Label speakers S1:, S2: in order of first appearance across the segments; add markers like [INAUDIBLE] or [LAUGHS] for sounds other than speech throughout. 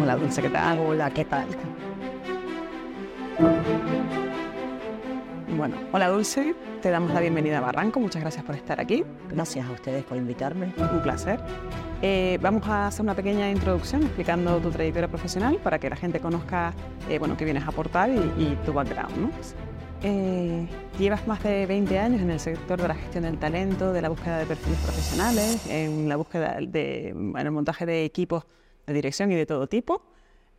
S1: Hola, Dulce, ¿qué tal?
S2: Hola, ¿qué tal?
S1: Bueno, hola Dulce, te damos la bienvenida a Barranco, muchas gracias por estar aquí.
S2: Gracias a ustedes por invitarme.
S1: Un placer. Eh, vamos a hacer una pequeña introducción explicando tu trayectoria profesional para que la gente conozca eh, bueno, qué vienes a aportar y, y tu background. ¿no? Eh, llevas más de 20 años en el sector de la gestión del talento, de la búsqueda de perfiles profesionales, en la búsqueda de, en el montaje de equipos de dirección y de todo tipo.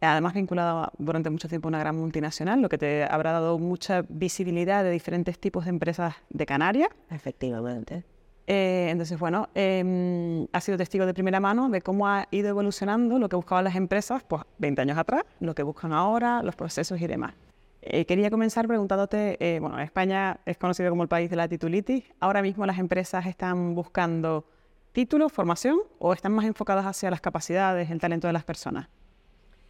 S1: Además vinculado durante mucho tiempo a una gran multinacional, lo que te habrá dado mucha visibilidad de diferentes tipos de empresas de Canarias.
S2: Efectivamente.
S1: Eh, entonces, bueno, eh, ha sido testigo de primera mano de cómo ha ido evolucionando lo que buscaban las empresas pues, 20 años atrás, lo que buscan ahora, los procesos y demás. Eh, quería comenzar preguntándote, eh, bueno, España es conocido como el país de la titulitis. Ahora mismo las empresas están buscando títulos, formación, o están más enfocadas hacia las capacidades, el talento de las personas.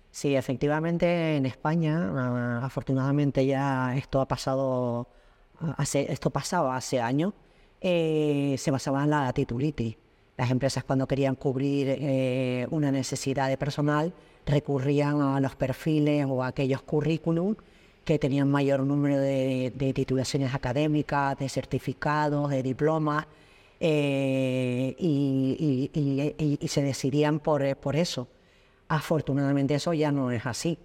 S2: Sí, efectivamente en España, uh, afortunadamente ya esto ha pasado, uh, hace, esto pasaba hace años, eh, se basaba en la titulitis. Las empresas cuando querían cubrir eh, una necesidad de personal recurrían a los perfiles o a aquellos currículum que tenían mayor número de, titulaciones académicas, de certificados, de diplomas, eh, y, se decidían por, por eso. Afortunadamente eso ya no es así.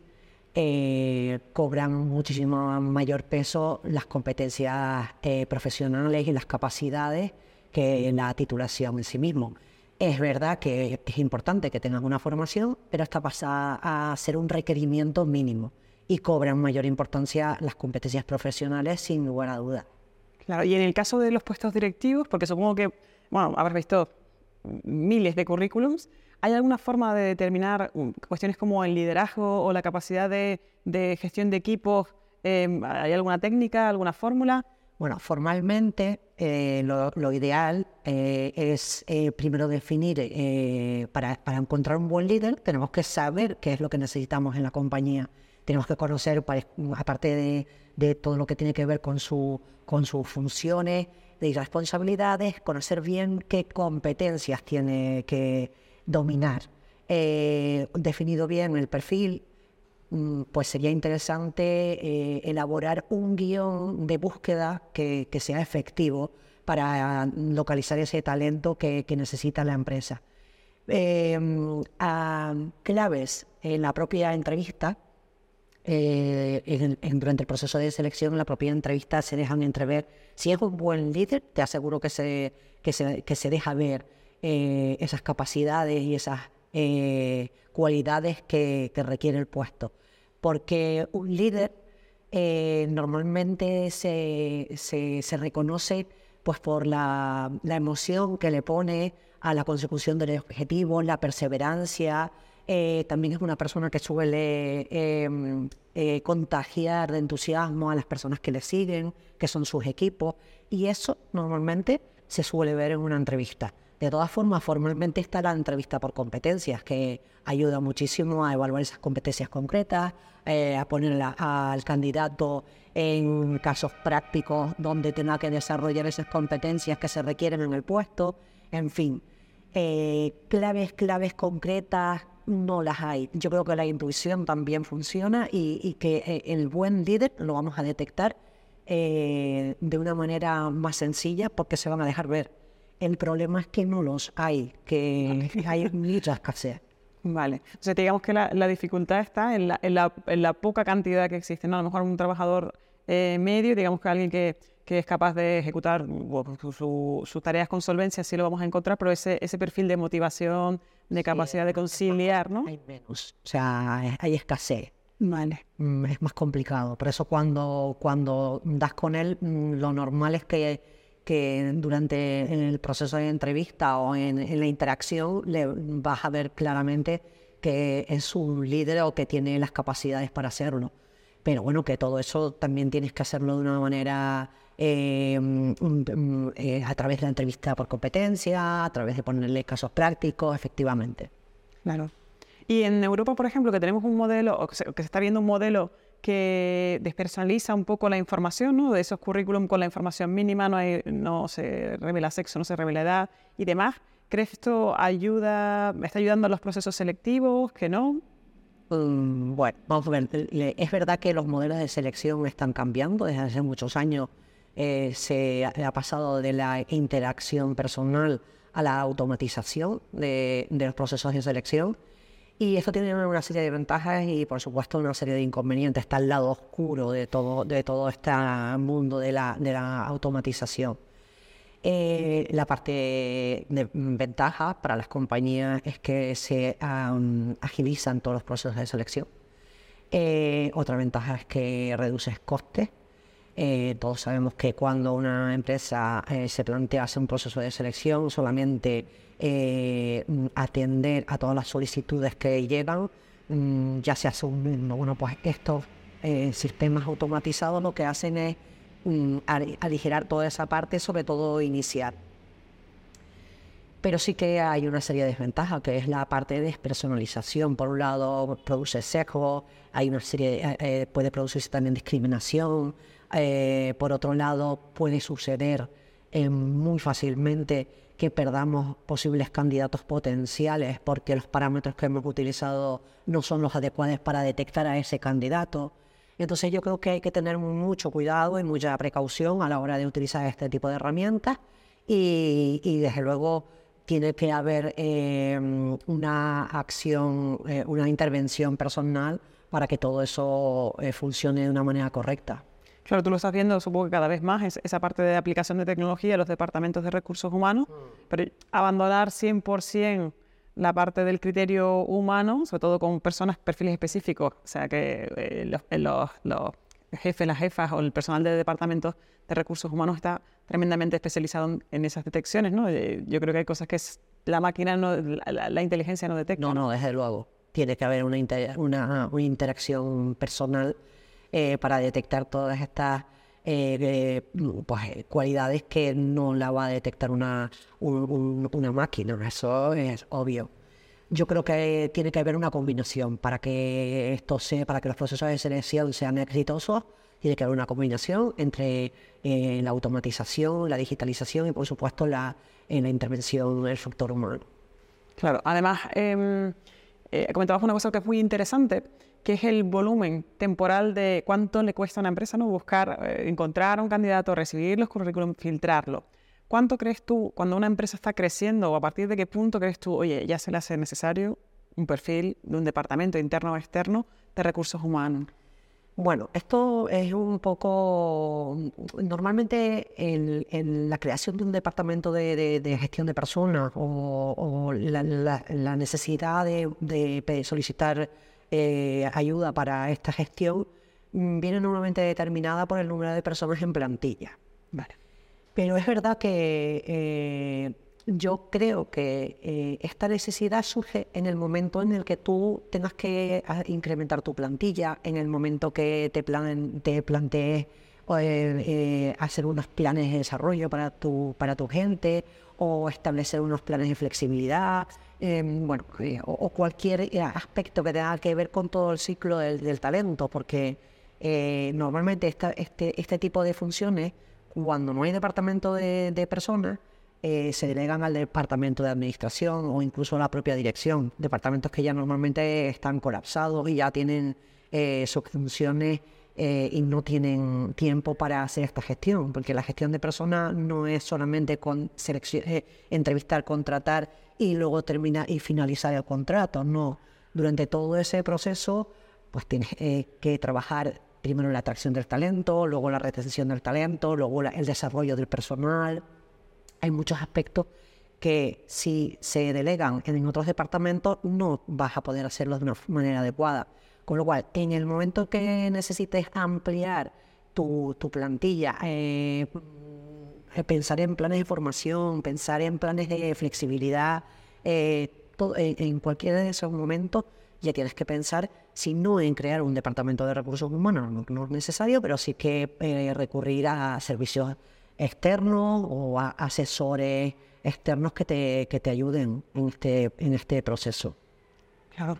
S2: Eh, cobran muchísimo mayor peso las competencias eh, profesionales y las capacidades que la titulación en sí mismo. Es verdad que es importante que tengas una formación, pero esta pasa a ser un requerimiento mínimo y cobran mayor importancia las competencias profesionales sin lugar a dudas.
S1: Claro, y en el caso de los puestos directivos, porque supongo que, bueno, habrás visto miles de currículums, ¿hay alguna forma de determinar um, cuestiones como el liderazgo o la capacidad de, de gestión de equipos? Eh, ¿Hay alguna técnica, alguna fórmula?
S2: Bueno, formalmente eh, lo, lo, ideal eh, es eh, primero definir, eh, para, para encontrar un buen líder, tenemos que saber qué es lo que necesitamos en la compañía tenemos que conocer, aparte de, todo lo que tiene que ver con, su, con sus funciones y responsabilidades, conocer bien qué competencias tiene que dominar. Eh, definido bien el perfil, mm, pues sería interesante eh, elaborar un guion de búsqueda que, sea efectivo para localizar ese talento que, necesita la empresa. Eh, a claves en la propia entrevista, eh, durante el proceso de selección, en la propia entrevista, se dejan entrever. Si es un buen líder, te aseguro que se, que se, que se deja ver eh, esas capacidades y esas eh, cualidades que, requiere el puesto. Porque un líder normalmente se, se, se, reconoce pues, por la, la emoción que le pone a la consecución del objetivo, la perseverancia, eh, también es una persona que suele eh, eh, contagiar de entusiasmo a las personas que le siguen, que son sus equipos, y eso normalmente se suele ver en una entrevista. De todas formas, formalmente está la entrevista por competencias, que ayuda muchísimo a evaluar esas competencias concretas, eh, a poner al candidato en casos prácticos donde tenga que desarrollar esas competencias que se requieren en el puesto, en fin. Claves, claves concretas, no las hay. Yo creo que la intuición también funciona y, y que eh, el buen líder lo vamos a detectar eh, de una manera más sencilla porque se van a dejar ver. El problema es que no los hay, que hay mucha escasez.
S1: Vale. O sea, digamos que la, la dificultad está en la, en, la, en la, poca cantidad que existe. ¿no? A lo mejor un trabajador eh, medio, digamos que alguien que, que es capaz de ejecutar sus su, tareas con solvencia, sí lo vamos a encontrar, pero ese, ese perfil de motivación, de capacidad sí, de conciliar, ¿no?
S2: Hay menos, o sea, hay escasez.
S1: Vale.
S2: Mm, es más complicado. Por eso cuando, cuando das con él, mm, lo normal es que, que durante el proceso de entrevista o en, en la interacción le vas a ver claramente que es un líder o que tiene las capacidades para hacerlo. Pero bueno, que todo eso también tienes que hacerlo de una manera eh, eh, a través de la entrevista por competencia, a través de ponerle casos prácticos, efectivamente.
S1: Claro. Y en Europa, por ejemplo, que tenemos un modelo, o que se, que se está viendo un modelo que despersonaliza un poco la información, ¿no? De esos currículum con la información mínima, no, hay, no se revela sexo, no se revela edad y demás. ¿crees que esto ayuda, está ayudando a los procesos selectivos, que no?
S2: Mm, bueno, vamos a ver. Es verdad que los modelos de selección están cambiando desde hace muchos años. Eh, se ha pasado de la interacción personal a la automatización de, los procesos de selección. Y esto tiene una serie de ventajas y, por supuesto, una serie de inconvenientes. Está al lado oscuro de todo, de todo este mundo de la, de la automatización. Eh, la parte de ventaja para las compañías es que se agilizan todos los procesos de selección. Eh, otra ventaja es que reduces costes. Eh, todos sabemos que cuando una empresa se plantea hacer un proceso de selección, solamente atender a todas las solicitudes que llegan, mm, ya se hace un Bueno, pues estos sistemas automatizados lo que hacen es Mm, aligerar toda esa parte, sobre todo inicial. Pero sí que hay una serie de desventajas, que es la parte de despersonalización. Por un lado, produce sesgo, hay una serie, eh, eh, puede producirse también discriminación. Eh, por otro lado, puede suceder muy fácilmente que perdamos posibles candidatos potenciales porque los parámetros que hemos utilizado no son los adecuados para detectar a ese candidato. Entonces yo creo que hay que tener mucho cuidado y mucha precaución a la hora de utilizar este tipo de herramientas y, desde luego tiene que haber em, una acción, eh, una intervención personal para que todo eso eh, funcione de una manera correcta.
S1: Claro, tú lo estás viendo, supongo que cada vez más, esa parte de aplicación de tecnología en los departamentos de recursos humanos, mm. pero abandonar 100% la parte del criterio humano, sobre todo con personas, perfiles específicos, o sea que eh, los, eh, los, los, jefes, las jefas o el personal de departamentos de recursos humanos está tremendamente especializado en, esas detecciones, ¿no? Eh, yo creo que hay cosas que la máquina, no, la, inteligencia no detecta.
S2: No, no, desde luego. Tiene que haber una, una, una interacción personal para detectar todas estas eh, pues, eh, cualidades que no la va a detectar una, una máquina, eso es obvio. Yo creo que tiene que haber una combinación para que esto sea, para que los procesos de selección sean exitosos. Tiene que haber una combinación entre eh, la automatización, la digitalización y, por supuesto, la, la intervención del factor humano.
S1: Claro, además, em, comentabas una cosa que es muy interesante, que es el volumen temporal de cuánto le cuesta a una empresa ¿no? buscar, eh, encontrar a un candidato, recibir los currículum, filtrarlo. ¿Cuánto crees tú, cuando una empresa está creciendo o a partir de qué punto crees tú, oye, ya se le hace necesario un perfil de un departamento interno o externo de recursos humanos?
S2: Bueno, esto es un poco, normalmente en, la creación de un departamento de, gestión de personas o, la, necesidad de solicitar eh, ayuda para esta gestión mm, viene normalmente determinada por el número de personas en plantilla. Pero es verdad que eh, yo creo que eh, esta necesidad surge en el momento en el que tú tengas que ah, incrementar tu plantilla, en el momento que te, plan, te plantees hacer unos planes de desarrollo para tu, para tu gente o establecer unos planes de flexibilidad, Em, bueno, eh, o, cualquier eh, aspecto que tenga que ver con todo el ciclo del, talento, porque eh, normalmente este, este tipo de funciones, cuando no hay departamento de, personas, se delegan al departamento de administración o incluso a la propia dirección, departamentos que ya normalmente están colapsados y ya tienen sus funciones y no tienen tiempo para hacer esta gestión, porque la gestión de personas no es solamente con entrevistar, contratar y luego terminar y finalizar el contrato. No, durante todo ese proceso, pues tienes eh, que trabajar primero la atracción del talento, luego la retención del talento, luego el desarrollo del personal. Hay muchos aspectos que si se delegan en otros departamentos no vas a poder hacerlo de una manera adecuada. Con lo cual, en el momento que necesites ampliar tu, plantilla, eh, eh, pensar en planes de formación, pensar en planes de flexibilidad, eh, en, cualquiera de esos momentos ya tienes que pensar, si no en crear un departamento de recursos humanos, no, es necesario, pero sí que eh, recurrir a servicios externos o a asesores externos que te, que te ayuden en este, en este proceso.
S1: Claro.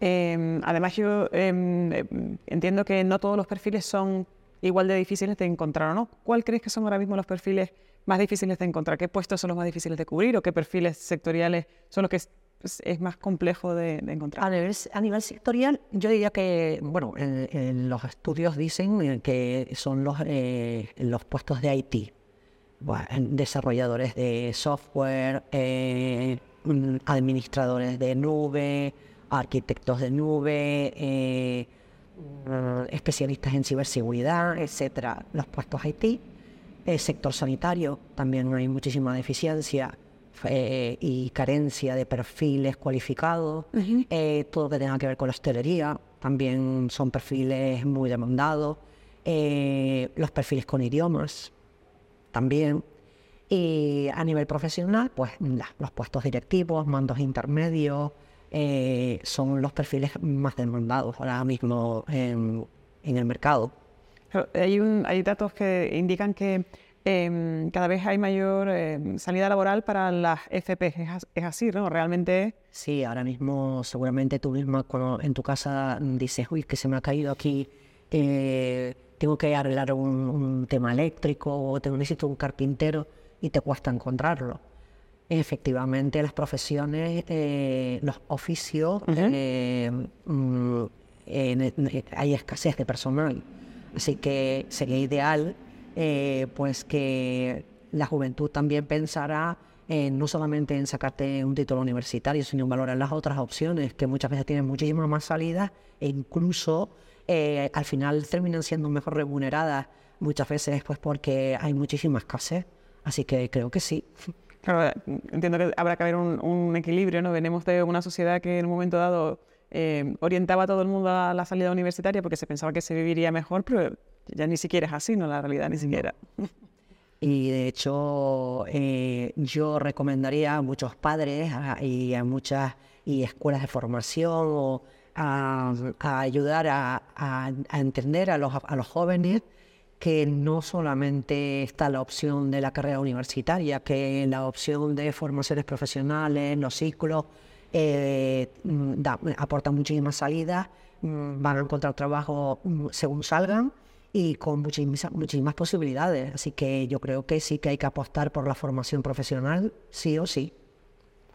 S1: Em, además, yo em, entiendo que no todos los perfiles son igual de difíciles de encontrar o no. ¿Cuál crees que son ahora mismo los perfiles más difíciles de encontrar? ¿Qué puestos son los más difíciles de cubrir o qué perfiles sectoriales son los que es, más complejo de, encontrar?
S2: A nivel, sectorial, yo diría que, bueno, en, en los estudios dicen eh, que son los, eh, los puestos de IT, desarrolladores de software, eh, administradores de nube, arquitectos de nube, eh, especialistas en ciberseguridad, etcétera. Los puestos IT, el sector sanitario, también hay muchísima deficiencia eh, y carencia de perfiles cualificados. Eh, todo lo que tenga que ver con la hostelería, también son perfiles muy demandados. Eh, los perfiles con idiomas, también. Y a nivel profesional, pues los puestos directivos, mandos intermedios, eh, son los perfiles más demandados ahora mismo en, el mercado.
S1: Hay, un, hay datos que indican que em, cada vez hay mayor em, salida laboral para las FP. Es, así, ¿no? Realmente.
S2: Sí, ahora mismo seguramente tú misma cuando en tu casa dices, uy, que se me ha caído aquí, eh, tengo que arreglar un, un tema eléctrico o tengo, necesito un carpintero y te cuesta encontrarlo. Efectivamente, las profesiones, eh, los oficios, eh, mm, hay escasez de personal. Así que sería ideal eh, pues que la juventud también pensara no solamente en sacarte un título universitario, sino en valorar las otras opciones, que muchas veces tienen muchísimas más salidas e incluso al final terminan siendo mejor remuneradas, muchas veces pues porque hay muchísima escasez. Así que creo que sí.
S1: Claro, entiendo que habrá que haber un, equilibrio, ¿no? Venimos de una sociedad que en un momento dado eh, orientaba a todo el mundo a la salida universitaria porque se pensaba que se viviría mejor, pero ya ni siquiera es así, ¿no? La realidad ni siquiera. [LAUGHS]
S2: Y de hecho, eh, yo recomendaría a muchos padres y a muchas y escuelas de formación o a, ayudar a, a, entender a los, a los jóvenes que no solamente está la opción de la carrera universitaria, que la opción de formaciones profesionales, los ciclos, eh, mm, aportan muchísimas salidas, mm, van a encontrar trabajo mm, según salgan y con muchísimas, muchísimas posibilidades. Así que yo creo que sí que hay que apostar por la formación profesional, sí o sí.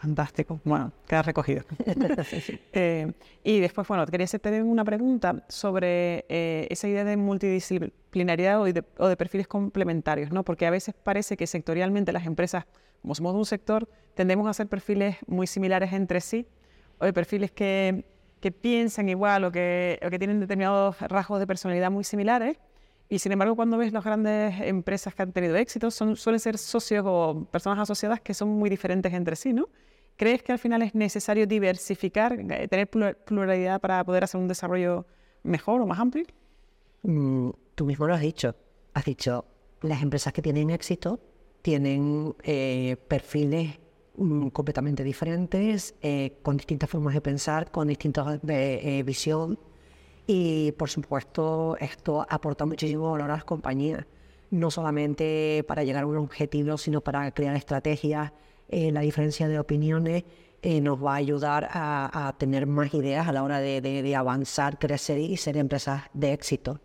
S1: Fantástico. Bueno, queda recogido. [LAUGHS] [LAUGHS] Eh, y después, bueno, quería hacerte una pregunta sobre eh, esa idea de multidisciplinaridad o de, o de, perfiles complementarios, ¿no? Porque a veces parece que sectorialmente las empresas, como somos de un sector, tendemos a hacer perfiles muy similares entre sí, o de perfiles que, que piensan igual o que, o que tienen determinados rasgos de personalidad muy similares. Y sin embargo, cuando ves las grandes empresas que han tenido éxito, son, suelen ser socios o personas asociadas que son muy diferentes entre sí, ¿no? ¿Crees que al final es necesario diversificar, eh, tener pluralidad para poder hacer un desarrollo mejor o más amplio?
S2: Mm, tú mismo lo has dicho. Has dicho, las empresas que tienen éxito tienen eh, perfiles mm, completamente diferentes, eh, con distintas formas de pensar, con distintas de, visión. Y por supuesto, esto aporta muchísimo valor a las compañías, no solamente para llegar a un objetivo, sino para crear estrategias eh, la diferencia de opiniones eh, nos va a ayudar a, tener más ideas a la hora de, avanzar, crecer y ser empresas de éxito.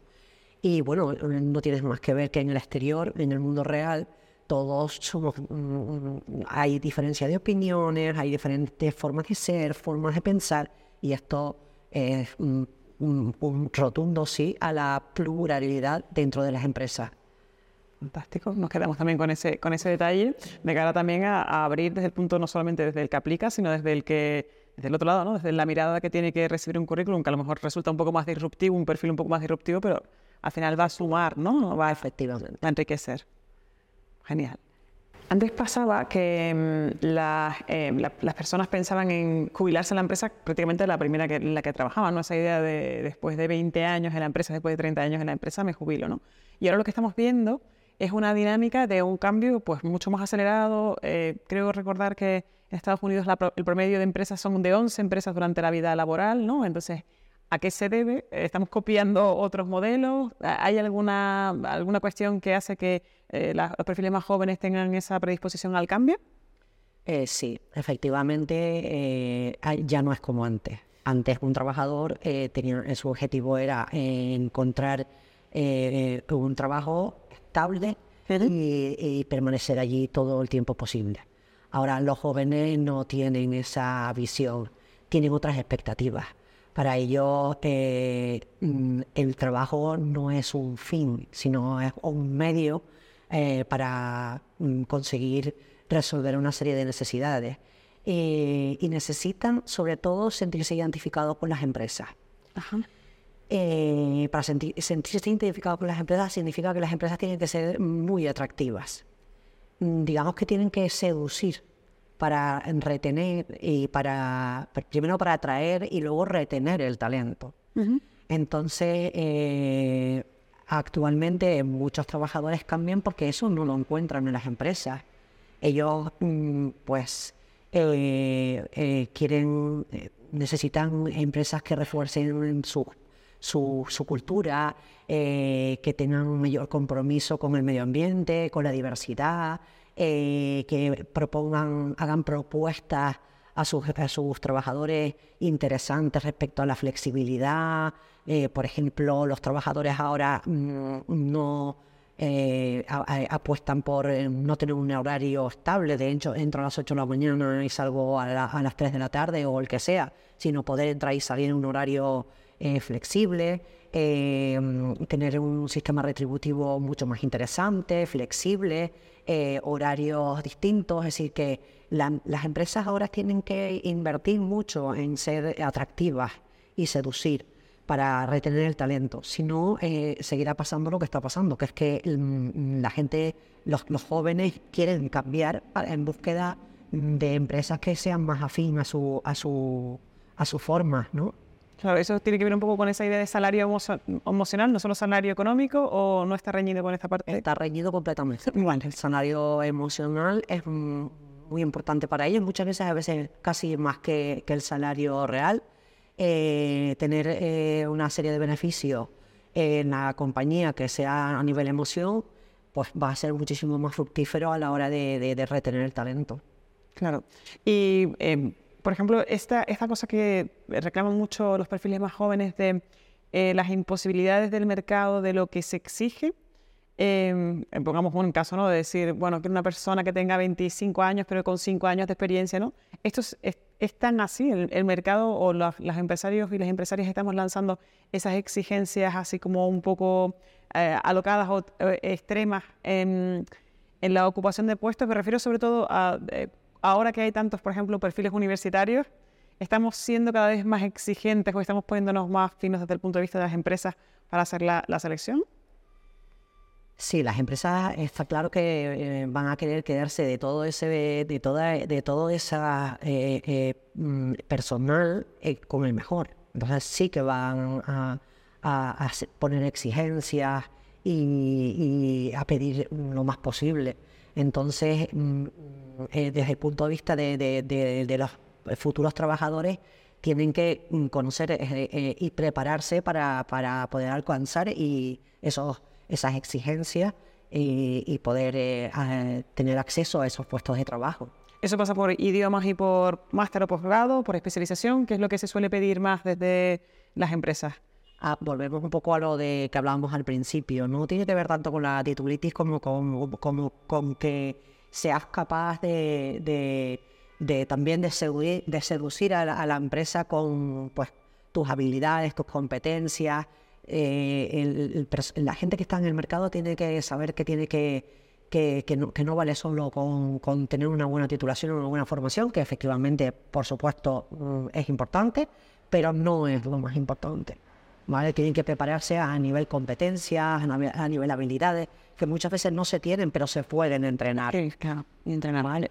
S2: Y bueno, no tienes más que ver que en el exterior, en el mundo real, todos somos, mm, mm, hay diferencia de opiniones, hay diferentes formas de ser, formas de pensar, y esto es un rotundo sí a la pluralidad dentro de las empresas.
S1: Fantástico, nos quedamos también con ese, con ese detalle de cara también a, abrir desde el punto no solamente desde el que aplica, sino desde el que, desde el otro lado, ¿no? desde la mirada que tiene que recibir un currículum, que a lo mejor resulta un poco más disruptivo, un perfil un poco más disruptivo, pero al final va a sumar, ¿no? Va
S2: Efectivamente.
S1: a enriquecer. Genial. Antes pasaba que mm, em, las personas pensaban en jubilarse en la empresa prácticamente la primera que, en la que trabajaban, ¿no? Esa idea de después de 20 años en la empresa, después de 30 años en la empresa, me jubilo, ¿no? Y ahora lo que estamos viendo es una dinámica de un cambio pues mucho más acelerado. Eh, creo recordar que en Estados Unidos el promedio de empresas son de 11 empresas durante la vida laboral, ¿no? Entonces, ¿a qué se debe? ¿Estamos copiando otros modelos? ¿Hay alguna, alguna cuestión que hace que eh, los perfiles más jóvenes tengan esa predisposición al cambio?
S2: Eh, sí, efectivamente ya no es como antes. Antes un trabajador tenía, su objetivo era encontrar un trabajo estable y, permanecer allí todo el tiempo posible. Ahora los jóvenes no tienen esa visión, tienen otras expectativas. Para ellos eh, mm, el trabajo no es un fin, sino es un medio eh, para mm, conseguir resolver una serie de necesidades. Eh, y necesitan sobre todo sentirse identificados con las empresas. Para sentirse identificados con las empresas significa que las empresas tienen que ser muy atractivas. Mm, digamos que tienen que seducir para retener y para, primero para atraer y luego retener el talento. Entonces, eh, actualmente muchos trabajadores cambian porque eso no lo encuentran en las empresas. Ellos, mm, pues, eh, eh, quieren, necesitan empresas que refuercen su, su, cultura, que tengan un mayor compromiso con el medio ambiente, con la diversidad, eh, que propongan, hagan propuestas a sus, trabajadores interesantes respecto a la flexibilidad. Eh, por ejemplo, los trabajadores ahora mm, no eh, apuestan por no tener un horario estable, de hecho entro a las 8 de la mañana y salgo a, a, las 3 de la tarde o el que sea, sino poder entrar y salir en un horario flexible. tener un sistema retributivo mucho más interesante, flexible, eh, horarios distintos, es decir, que las empresas ahora tienen que invertir mucho en ser atractivas y seducir para retener el talento. Si no, eh, seguirá pasando lo que está pasando, que es que mm, la gente, los, jóvenes quieren cambiar en búsqueda de empresas que sean más afín a su, a su, a su forma, ¿no?
S1: Claro, eso tiene que ver un poco con esa idea de salario emocional, no solo salario económico, o no está reñido con esta parte.
S2: Está reñido completamente. [LAUGHS] Bueno, el salario emocional es muy importante para ellos, muchas veces, a veces casi más que, el salario real. Eh, tener eh, una serie de beneficios en la compañía que sea a nivel emoción, pues va a ser muchísimo más fructífero a la hora de, retener el talento.
S1: Claro. Y em, por ejemplo, esta, esta cosa que reclaman mucho los perfiles más jóvenes de eh, las imposibilidades del mercado, de lo que se exige. Eh, pongamos un caso, ¿no? De decir, bueno, que una persona que tenga 25 años, pero con 5 años de experiencia, ¿no? Esto es, tan así, el, mercado o los, empresarios y las empresarias estamos lanzando esas exigencias así como un poco eh, alocadas o eh, extremas en, en, la ocupación de puestos. Me refiero sobre todo a ahora que hay tantos, por ejemplo, perfiles universitarios, estamos siendo cada vez más exigentes o estamos poniéndonos más finos desde el punto de vista de las empresas para hacer la, selección?
S2: Sí, las empresas está claro que eh, van a querer quedarse de todo ese, de toda, de todo esa eh, eh, mm, personal con el mejor. Entonces sí que van a, poner exigencias y, a pedir lo más posible. Entonces, mm, eh, desde el punto de vista de, los futuros trabajadores, tienen que mm, conocer eh, eh, y prepararse para, poder alcanzar y esos, esas exigencias y, poder tener acceso a esos puestos de trabajo.
S1: ¿Eso pasa por idiomas y por máster o posgrado, por especialización? ¿Qué es lo que se suele pedir más desde las empresas?
S2: Ah, volvemos un poco a lo de que hablábamos al principio. No tiene que ver tanto con la titulitis como con, con que seas capaz de, también de seducir, de seducir a, la, empresa con pues, tus habilidades, tus competencias. Eh, la gente que está en el mercado tiene que saber que tiene que, que, no, vale solo con, con, tener una buena titulación o una buena formación, que efectivamente, por supuesto, mm, es importante, pero no es lo más importante. ¿Vale? Tienen que prepararse a nivel competencias, a nivel habilidades, que muchas veces no se tienen, pero se pueden entrenar.
S1: Sí, claro, entrenar. Vale.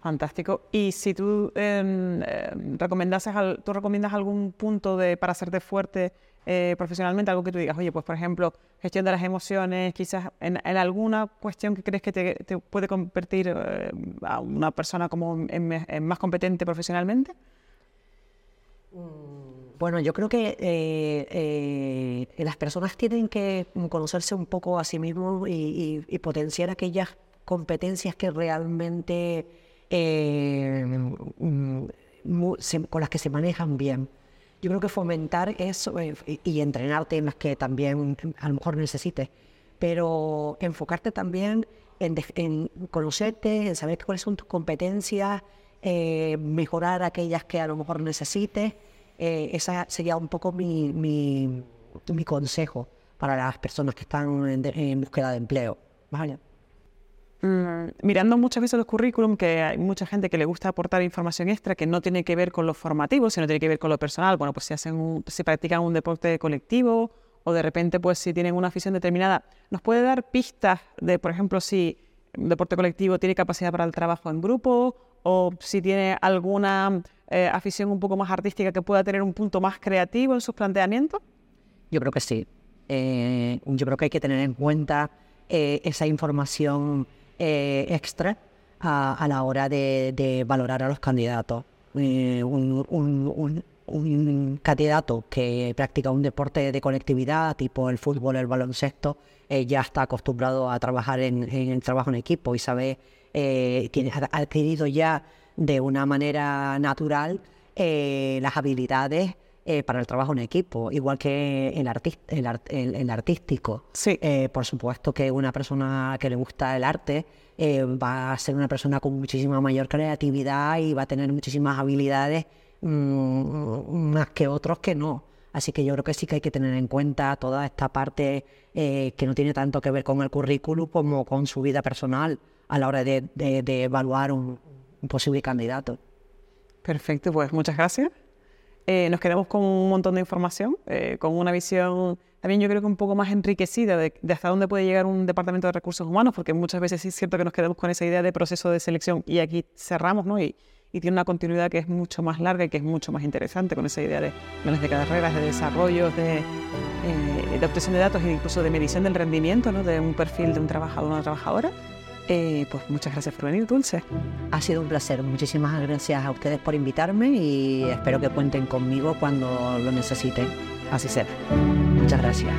S1: Fantástico. Y si tú, eh, tú recomiendas algún punto de, para hacerte fuerte eh, profesionalmente, algo que tú digas, oye, pues por ejemplo, gestión de las emociones, quizás en, alguna cuestión que crees que te, puede convertir eh, a una persona como más competente profesionalmente?
S2: Mm. Bueno, yo creo que eh, eh, las personas tienen que conocerse un poco a sí mismos y, potenciar aquellas competencias que realmente eh, mm, con las que se manejan bien. Yo creo que fomentar eso y, entrenarte en las que también a lo mejor necesites, pero enfocarte también en, en conocerte, en saber cuáles son tus competencias, mejorar aquellas que a lo mejor necesites. Eh, esa sería un poco mi, mi, consejo para las personas que están en, búsqueda de empleo.
S1: Mm, mirando muchas veces los currículum, que hay mucha gente que le gusta aportar información extra que no tiene que ver con lo formativo, sino tiene que ver con lo personal. Bueno, pues si hacen un, si practican un deporte colectivo o de repente, pues si tienen una afición determinada, ¿nos puede dar pistas de, por ejemplo, si un deporte colectivo tiene capacidad para el trabajo en grupo o si tiene alguna eh, afición un poco más artística que pueda tener un punto más creativo en sus planteamientos?
S2: Yo creo que sí. Eh, yo creo que hay que tener en cuenta eh, esa información extra a, la hora de, valorar a los candidatos. Un, candidato que practica un deporte de conectividad, tipo el fútbol, el baloncesto, ya está acostumbrado a trabajar en, el trabajo en equipo y sabe, tiene, ha adquirido ya de una manera natural las habilidades eh, para el trabajo en equipo, igual que el, el, el, artístico.
S1: Sí.
S2: Eh, por supuesto que una persona que le gusta el arte eh, va a ser una persona con muchísima mayor creatividad y va a tener muchísimas habilidades mm, más que otros que no. Así que yo creo que sí que hay que tener en cuenta toda esta parte que no tiene tanto que ver con el currículum como con su vida personal a la hora de, de evaluar un, un posible candidato.
S1: Perfecto, pues muchas gracias. Eh, nos quedamos con un montón de información, eh, con una visión también yo creo que un poco más enriquecida de, hasta dónde puede llegar un departamento de recursos humanos, porque muchas veces es cierto que nos quedamos con esa idea de proceso de selección y aquí cerramos, ¿no? Y, tiene una continuidad que es mucho más larga y que es mucho más interesante con esa idea de planes de carreras, de desarrollo, de, eh, de obtención de datos e incluso de medición del rendimiento, ¿no? De un perfil de un trabajador o una trabajadora. Eh, pues muchas gracias por venir, Dulce.
S2: Ha sido un placer. Muchísimas gracias a ustedes por invitarme y espero que cuenten conmigo cuando lo necesiten. Así será. Muchas gracias.